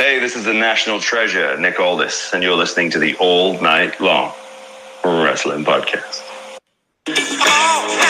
Hey, this is the national treasure, Nick Aldis, and you're listening to the All Night Long Wrestling Podcast. Oh,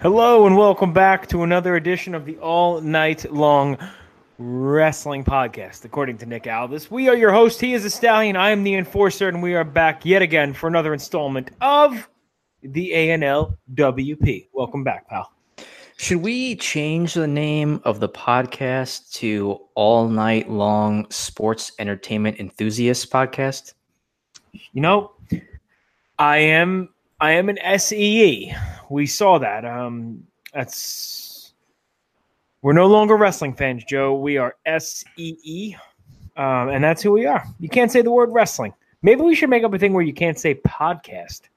Hello and welcome back to another edition of the All Night Long Wrestling Podcast. According to Nick Aldis, we are your host. He is a stallion. I am the enforcer, and we are back yet again for another installment of the ANLWP. Welcome back, pal. Should we change the name of the podcast to All Night Long Sports Entertainment Enthusiasts Podcast? You know, I am I am an SEE. We saw that. Um, that's we're no longer wrestling fans, Joe. We are SEE, um, and that's who we are. You can't say the word wrestling. Maybe we should make up a thing where you can't say podcast.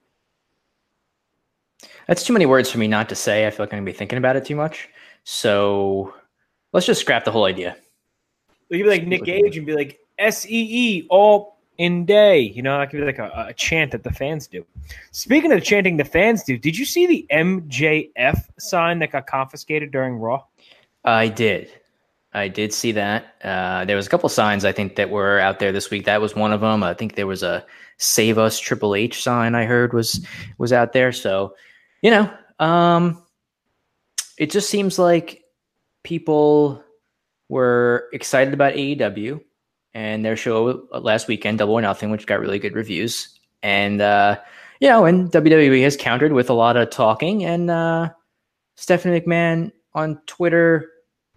That's too many words for me not to say. I feel like I'm going to be thinking about it too much. So let's just scrap the whole idea. We could be like Nick. Gage and be like SEE all in day. You know, that could be like a, a chant that the fans do. Speaking of chanting the fans do, did you see the MJF sign that got confiscated during Raw? I did. I did see that. Uh, there was a couple signs I think that were out there this week. That was one of them. I think there was a "Save Us Triple H" sign I heard was was out there. So, you know, um, it just seems like people were excited about AEW and their show last weekend, Double or Nothing, which got really good reviews. And uh, you know, and WWE has countered with a lot of talking. And uh, Stephanie McMahon on Twitter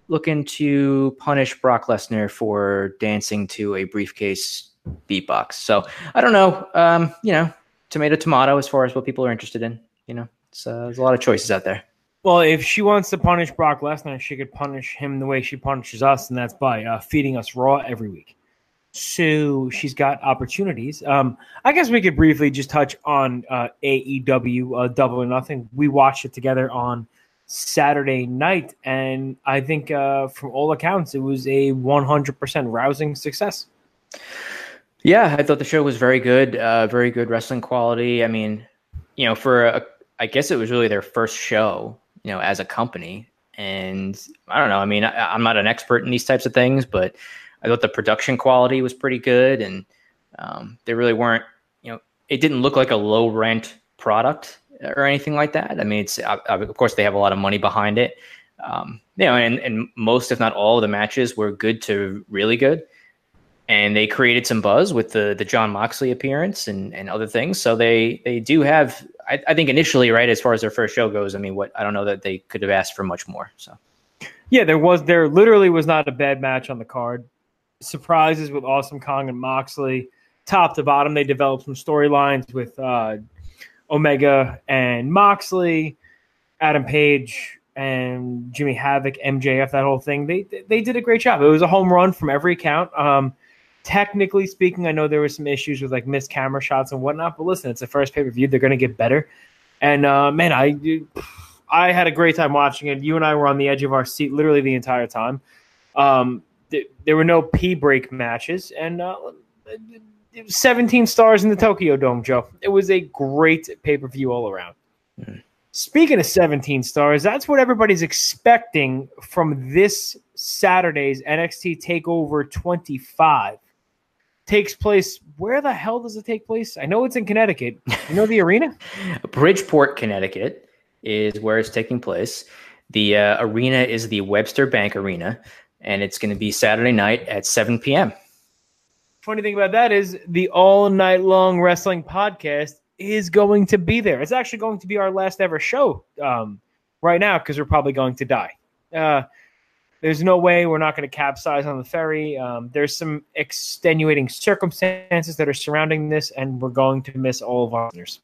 looking to punish Brock Lesnar for dancing to a briefcase beatbox. So I don't know. Um, you know, tomato tomato as far as what people are interested in. You know, it's, uh, there's a lot of choices out there. Well, if she wants to punish Brock Lesnar, she could punish him the way she punishes us, and that's by uh, feeding us Raw every week. So she's got opportunities. Um, I guess we could briefly just touch on uh, AEW uh, Double or Nothing. We watched it together on Saturday night, and I think uh, from all accounts, it was a 100% rousing success. Yeah, I thought the show was very good, uh, very good wrestling quality. I mean, you know, for a, I guess it was really their first show, you know, as a company. And I don't know. I mean, I, I'm not an expert in these types of things, but I thought the production quality was pretty good, and um, they really weren't, you know, it didn't look like a low rent product or anything like that. I mean, it's uh, uh, of course they have a lot of money behind it. Um, you know, and, and most, if not all, of the matches were good to really good and they created some buzz with the the Jon Moxley appearance and and other things. So they they do have. I, I think initially, right, as far as their first show goes, I mean, what I don't know that they could have asked for much more. So Yeah, there was there literally was not a bad match on the card. Surprises with Awesome Kong and Moxley, top to bottom. They developed some storylines with uh, Omega and Moxley, Adam Page and Jimmy Havoc, MJF. That whole thing. They they did a great job. It was a home run from every count. Um, technically speaking, I know there were some issues with like missed camera shots and whatnot. But listen, it's the first pay per view. They're going to get better. And uh, man, I I had a great time watching it. You and I were on the edge of our seat literally the entire time. Um, th- there were no P break matches, and uh, 17 stars in the Tokyo Dome, Joe. It was a great pay per view all around. Speaking of 17 stars, that's what everybody's expecting from this Saturday's NXT TakeOver 25. Takes place. Where the hell does it take place? I know it's in Connecticut. You know the arena? Bridgeport, Connecticut, is where it's taking place. The uh, arena is the Webster Bank Arena, and it's going to be Saturday night at 7 p.m. funny thing about that is the all night long wrestling podcast is going to be there. It's actually going to be our last ever show um, right now because we're probably going to die. Uh, there's no way we're not going to capsize on the ferry. Um, there's some extenuating circumstances that are surrounding this, and we're going to miss all of our listeners.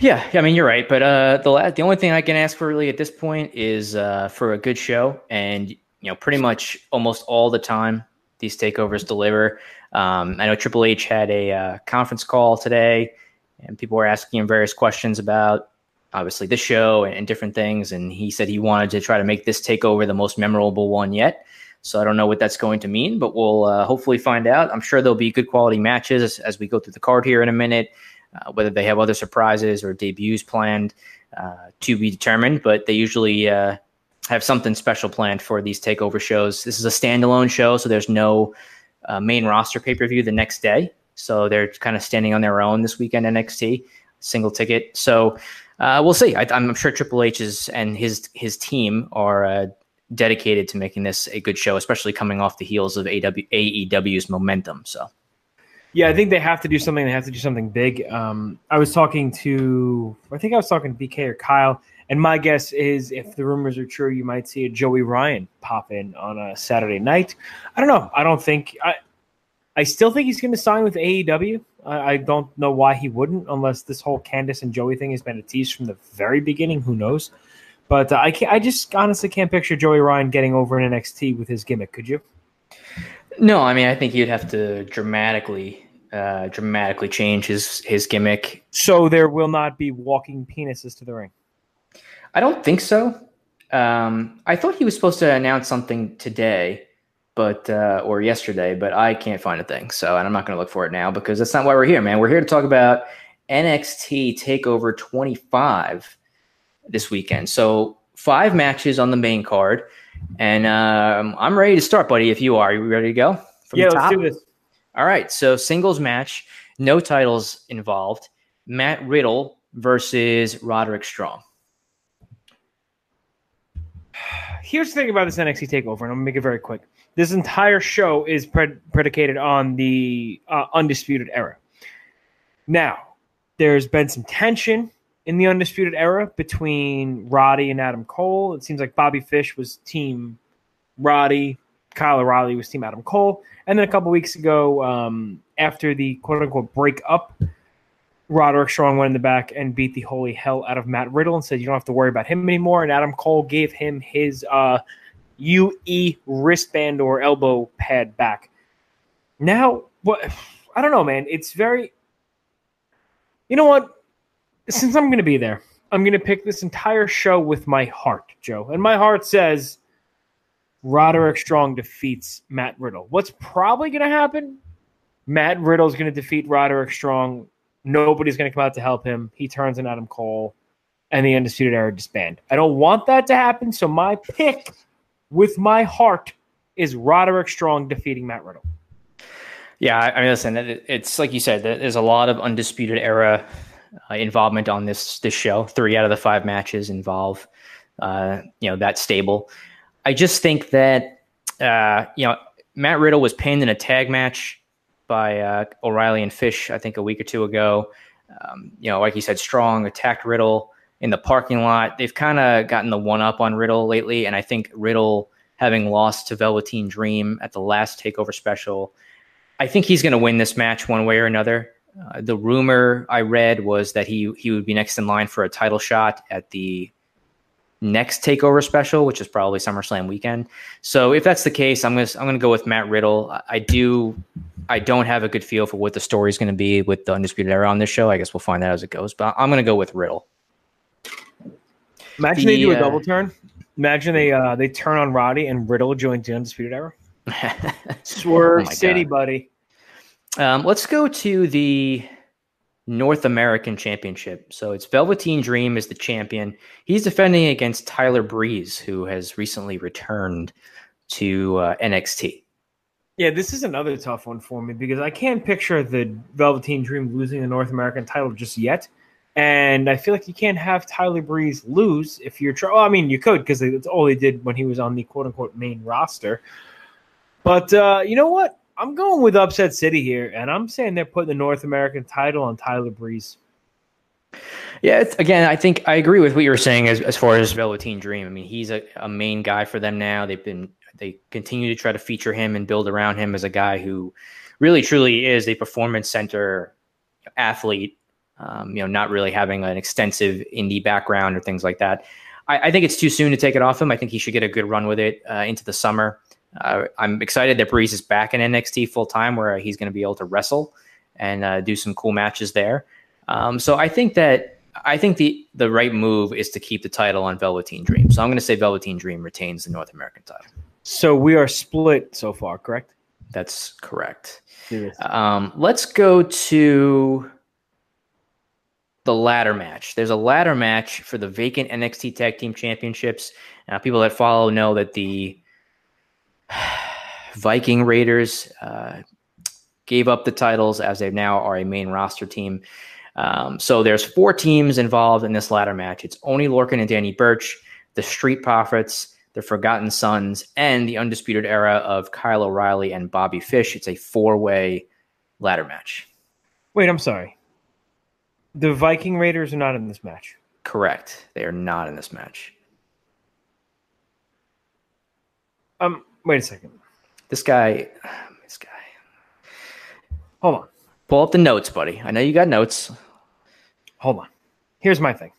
Yeah, I mean you're right, but uh, the la- the only thing I can ask for really at this point is uh, for a good show, and you know, pretty much almost all the time these takeovers deliver. Um, I know Triple H had a uh, conference call today, and people were asking him various questions about obviously the show and, and, different things, and he said he wanted to try to make this takeover the most memorable one yet. So I don't know what that's going to mean, but we'll uh, hopefully find out. I'm sure there'll be good quality matches as, as we go through the card here in a minute uh, whether they have other surprises or debuts planned uh, to be determined. But they usually uh, have something special planned for these takeover shows. This is a standalone show, so there's no uh, main roster pay per view the next day. So they're kind of standing on their own this weekend. NXT single ticket. So uh, we'll see. I, am sure Triple H is and his his team are uh, dedicated to making this a good show, especially coming off the heels of AW, AEW's momentum. So. Yeah, I think they have to do something. They have to do something big. Um, I was talking to, I think I was talking to BK or Kyle, and my guess is if the rumors are true, you might see a Joey Ryan pop in on a Saturday night. I don't know. I don't think I. I still think he's going to sign with AEW. I, I, don't know why he wouldn't, unless this whole Candice and Joey thing has been a tease from the very beginning. Who knows? But uh, I can't. I just honestly can't picture Joey Ryan getting over in NXT with his gimmick. Could you? No, I mean I think you'd have to dramatically, uh, dramatically change his his gimmick. So there will not be walking penises to the ring. I don't think so. Um, I thought he was supposed to announce something today, but uh, or yesterday, but I can't find a thing. So, and I'm not going to look for it now because that's not why we're here, man. We're here to talk about NXT Takeover 25 this weekend. So, five matches on the main card. And um, I'm ready to start, buddy. If you are, you ready to go? From yeah, let's do this. All right. So singles match, no titles involved. Matt Riddle versus Roderick Strong. Here's the thing about this NXT takeover, and I'm gonna make it very quick. This entire show is pred- predicated on the uh, undisputed era. Now, there's been some tension in the Undisputed Era between Roddy and Adam Cole. It seems like Bobby Fish was team Roddy, Kyle O'Reilly was team Adam Cole. And then a couple weeks ago, um, after the quote unquote break up, Roderick Strong went in the back and beat the holy hell out of Matt Riddle and said, You don't have to worry about him anymore. And Adam Cole gave him his uh, UE wristband or elbow pad back. Now, what? I don't know, man. It's very. You know what? since I'm going to be there, I'm going to pick this entire show with my heart, Joe. And my heart says Roderick Strong defeats Matt Riddle. What's probably going to happen? Matt Riddle's going to defeat Roderick Strong. Nobody's going to come out to help him. He turns on Adam Cole, and the Undisputed Era disband. I don't want that to happen, so my pick with my heart is Roderick Strong defeating Matt Riddle. Yeah, I mean, listen, it's like you said, there's a lot of Undisputed Era uh, involvement on this this show. Three out of the five matches involve uh, you know that stable. I just think that uh, you know Matt Riddle was pinned in a tag match by uh, O'Reilly and Fish, I think a week or two ago. Um, you know, like you said, Strong attacked Riddle in the parking lot. They've kind of gotten the one up on Riddle lately, and I think Riddle having lost to Velveteen Dream at the last Takeover special. I think he's going to win this match one way or another. Uh, the rumor I read was that he he would be next in line for a title shot at the next takeover special, which is probably SummerSlam weekend. So if that's the case, I'm gonna I'm gonna go with Matt Riddle. I do I don't have a good feel for what the story is going to be with the Undisputed Era on this show. I guess we'll find out as it goes, but I'm gonna go with Riddle. Imagine the, they do a uh, double turn. Imagine they uh, they turn on Roddy and Riddle joins the Undisputed Era. Swerve oh City, God. buddy. Um, let's go to the North American Championship. So it's Velveteen Dream is the champion. He's defending against Tyler Breeze, who has recently returned to uh, NXT. Yeah, this is another tough one for me because I can't picture the Velveteen Dream losing the North American title just yet. And I feel like you can't have Tyler Breeze lose if you're trying. Well, I mean, you could because that's all he did when he was on the quote unquote main roster. But uh, you know what? I'm going with upset city here, and I'm saying they're putting the North American title on Tyler Breeze. Yeah, again, I think I agree with what you were saying as, as far as Velveteen Dream. I mean, he's a, a main guy for them now. They've been they continue to try to feature him and build around him as a guy who really truly is a performance center athlete. Um, you know, not really having an extensive indie background or things like that. I, I, think it's too soon to take it off him. I think he should get a good run with it uh, into the summer. Uh, I'm excited that Breeze is back in NXT full time, where he's going to be able to wrestle and uh, do some cool matches there. Um, so I think that I think the the right move is to keep the title on Velveteen Dream. So I'm going to say Velveteen Dream retains the North American title. So we are split so far, correct? That's correct. Um, let's go to the ladder match. There's a ladder match for the vacant NXT Tag Team Championships. Uh, people that follow know that the Viking Raiders uh, gave up the titles as they now are a main roster team. Um, so there's four teams involved in this ladder match. It's Oney Lorcan and Danny Burch, the Street Profits, the Forgotten Sons, and the Undisputed Era of Kyle O'Reilly and Bobby Fish. It's a four-way ladder match. Wait, I'm sorry. The Viking Raiders are not in this match. Correct. They are not in this match. Um, wait a second. This guy, this guy. Hold on. Pull up the notes, buddy. I know you got notes. Hold on. Here's my thing.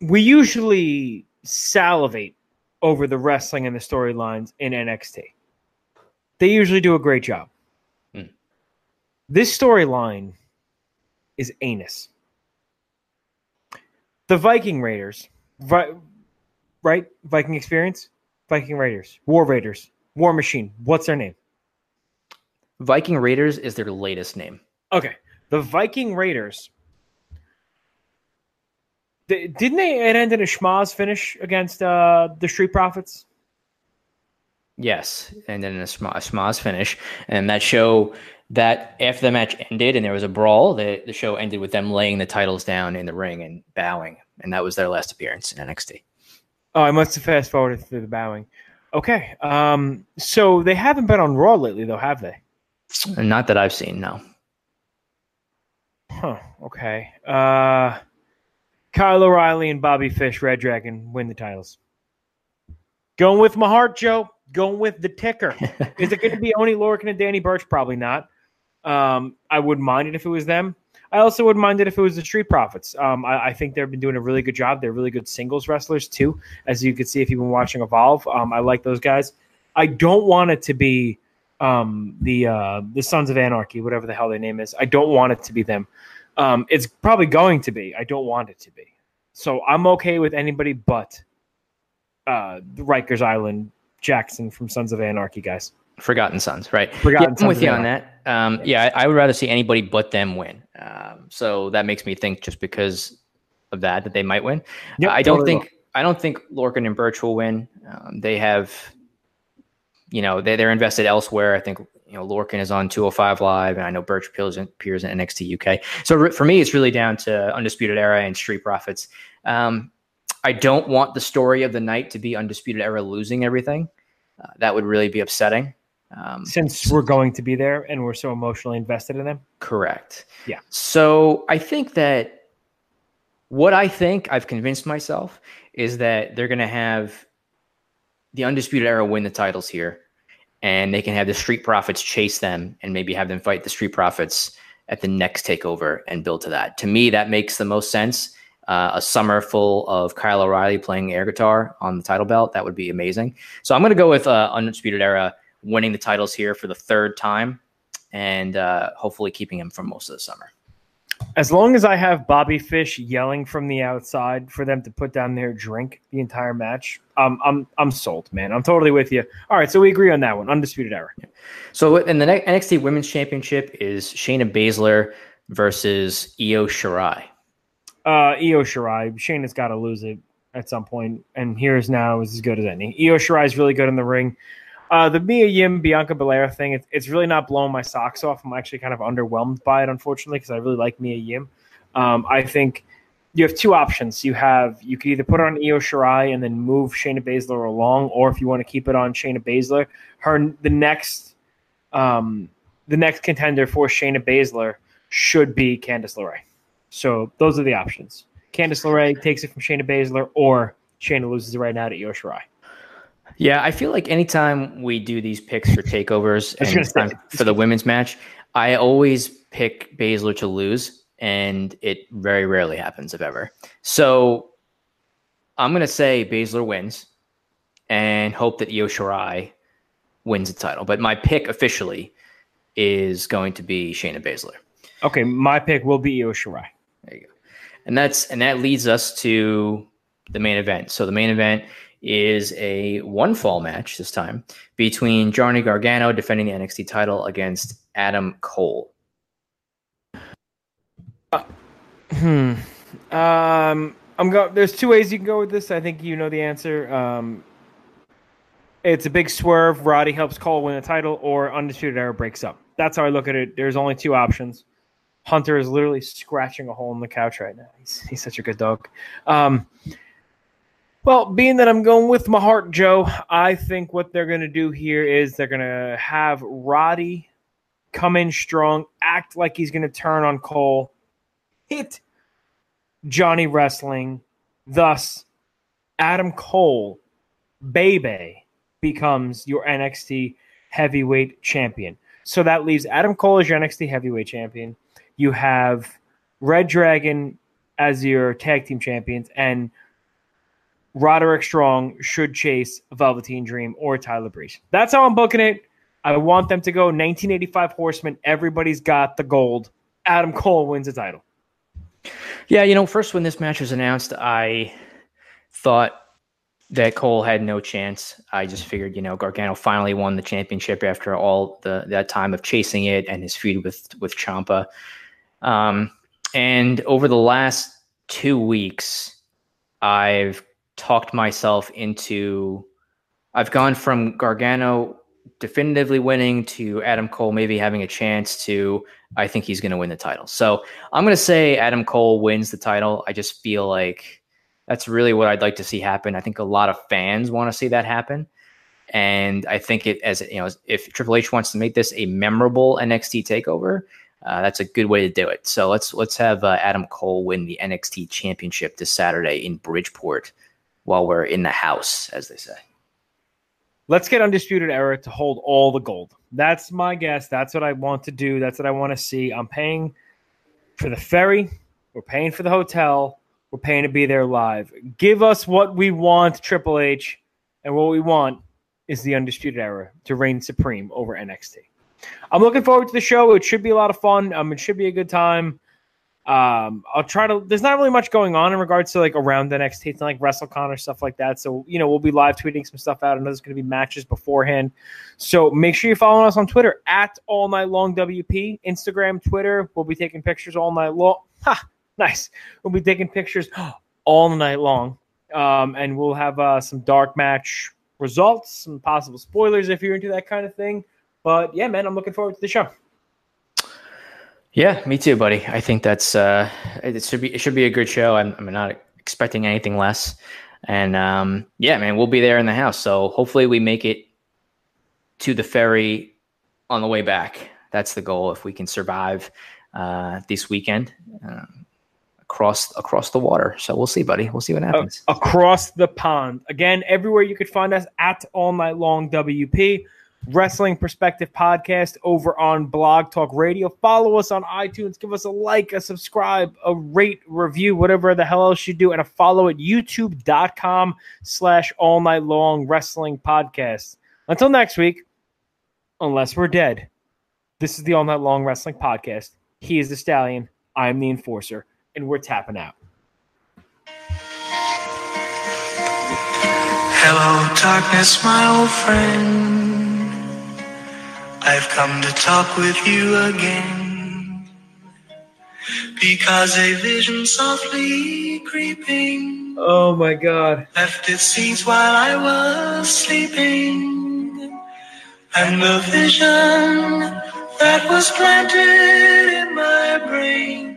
We usually salivate over the wrestling and the storylines in NXT. They usually do a great job. Hmm. This storyline is anus. The Viking Raiders, right? Viking experience? Viking Raiders, War Raiders, War Machine. What's their name? Viking Raiders is their latest name. Okay. The Viking Raiders didn't they it end in a schmaz finish against uh, the Street Profits? Yes, and then a schmaz finish, and that show that after the match ended and there was a brawl, the the show ended with them laying the titles down in the ring and bowing, and that was their last appearance in NXT. Oh, I must have fast forwarded through the bowing. Okay, um, so they haven't been on Raw lately, though, have they? Not that I've seen, no. Huh. Okay. Uh, Kyle O'Reilly and Bobby Fish, Red Dragon, win the titles. Going with my heart, Joe. Going with the ticker. Is it going to be Oney Lorcan and Danny Burch? Probably not. Um, I wouldn't mind it if it was them. I also wouldn't mind it if it was the Street Profits. Um, I, I, think they've been doing a really good job. They're really good singles wrestlers too, as you can see if you've been watching Evolve. Um, I like those guys. I don't want it to be um, the uh, the Sons of Anarchy, whatever the hell their name is. I don't want it to be them. Um, it's probably going to be. I don't want it to be. So I'm okay with anybody but uh, Rikers Island Jackson from Sons of Anarchy guys. Forgotten Sons, right? Forgotten yeah, I'm with you on that. Um, yeah, I, I, would rather see anybody but them win. Um, so that makes me think just because of that that they might win. Yep, uh, I don't totally think will. I don't think Lorcan and Burch will win. Um, they have, you know, they, they're invested elsewhere. I think you know, Lorcan is on 205 Live, and I know Burch appears in, appears in NXT UK. So for me, it's really down to Undisputed Era and Street Profits. Um, I don't want the story of the night to be Undisputed Era losing everything. Uh, that would really be upsetting. Um, Since we're going to be there and we're so emotionally invested in them. Correct. Yeah. So I think that what I think I've convinced myself is that they're going to have the Undisputed Era win the titles here and they can have the Street Profits chase them and maybe have them fight the Street Profits at the next takeover and build to that. To me, that makes the most sense. Uh, a summer full of Kyle O'Reilly playing air guitar on the title belt that would be amazing. So I'm going to go with uh, Undisputed Era winning the titles here for the third time and uh, hopefully keeping him for most of the summer as long as I have Bobby Fish yelling from the outside for them to put down their drink the entire match, um, I'm I'm sold, man. I'm totally with you. All right, so we agree on that one. Undisputed era. So in the NXT Women's Championship is Shayna Baszler versus Io Shirai. Uh, Io Shirai. Shayna's got to lose it at some point, and here's now is as good as any. Io Shirai is really good in the ring. Uh, the Mia Yim Bianca Belair thing, it, it's really not blowing my socks off. I'm actually kind of underwhelmed by it, unfortunately, because I really like Mia Yim. Um, I think you have two options. You have you could either put on Io Shirai and then move Shayna Baszler along, or if you want to keep it on Shayna Baszler, her the next um, the next contender for Shayna Baszler should be Candice LeRae. So those are the options. Candice LeRae takes it from Shayna Baszler, or Shayna loses it right now to Io Shirai. Yeah, I feel like anytime we do these picks for takeovers and gonna say- time for the women's match, I always pick Baszler to lose, and it very rarely happens, if ever. So I'm gonna say Baszler wins, and hope that Io Shirai wins the title. But my pick officially is going to be Shayna Baszler. Okay, my pick will be Io Shirai. There you go. And that's and that leads us to the main event. So the main event is a one fall match this time between Johnny Gargano defending the NXT title against Adam Cole. Hmm. Um, I'm go. There's two ways you can go with this. I think you know the answer. Um, it's a big swerve. Roddy helps Cole win the title, or Undisputed Era breaks up. That's how I look at it. There's only two options. Hunter is literally scratching a hole in the couch right now. He's, he's such a good dog. Um, well, being that I'm going with my heart, Joe, I think what they're going to do here is they're going to have Roddy come in strong, act like he's going to turn on Cole, hit Johnny Wrestling. Thus, Adam Cole, Bebe, becomes your NXT heavyweight champion. So that leaves Adam Cole as your NXT heavyweight champion. You have Red Dragon as your tag team champions, and Roderick Strong should chase Velveteen Dream or Tyler Breeze. That's how I'm booking it. I want them to go 1985 Horsemen. Everybody's got the gold. Adam Cole wins the title. Yeah, you know, first when this match was announced, I thought that Cole had no chance. I just figured, you know, Gargano finally won the championship after all the that time of chasing it and his feud with with Ciampa. Um, and over the last two weeks, I've talked myself into. I've gone from Gargano definitively winning to Adam Cole maybe having a chance to I think he's going to win the title. So I'm going to say Adam Cole wins the title. I just feel like that's really what I'd like to see happen. I think a lot of fans want to see that happen. And I think it as you know, if Triple H wants to make this a memorable NXT takeover, uh, that's a good way to do it. So let's let's have uh, Adam Cole win the NXT Championship this Saturday in Bridgeport while we're in the house, as they say. Let's get Undisputed Era to hold all the gold. That's my guess. That's what I want to do. That's what I want to see. I'm paying for the ferry. We're paying for the hotel. We're paying to be there live. Give us what we want, Triple H. And what we want is the Undisputed Era to reign supreme over NXT. I'm looking forward to the show. It should be a lot of fun. Um, it should be a good time. Um, I'll try to. There's not really much going on in regards to like around NXT, it's not like WrestleCon or stuff like that. So you know, we'll be live tweeting some stuff out. I know there's going to be matches beforehand. So make sure you're following us on Twitter at All Night Long WP, Instagram, Twitter. We'll be taking pictures all night long. Ha, nice. We'll be taking pictures all night long, um, and we'll have uh, some dark match results, some possible spoilers if you're into that kind of thing. But yeah, man, I'm looking forward to the show. Yeah, me too, buddy. I think that's uh, it should be it should be a good show. I'm I'm not expecting anything less, and um, yeah, man, we'll be there in the house. So hopefully we make it to the ferry on the way back. That's the goal. If we can survive uh, this weekend uh, across across the water, so we'll see, buddy. We'll see what happens. across the pond. Again, everywhere you could find us at All Night Long WP. Wrestling Perspective Podcast over on Blog Talk Radio. Follow us on iTunes. Give us a like, a subscribe, a rate, review, whatever the hell else you do, and a follow at youtube.com slash all night long wrestling podcast. Until next week, unless we're dead, this is the All Night Long Wrestling Podcast. He is the Stallion. I'm the Enforcer, and we're tapping out. Hello, darkness, my old friend. I've come to talk with you again. Because a vision softly creeping Oh my God. left its seeds while I was sleeping. And the vision that was planted in my brain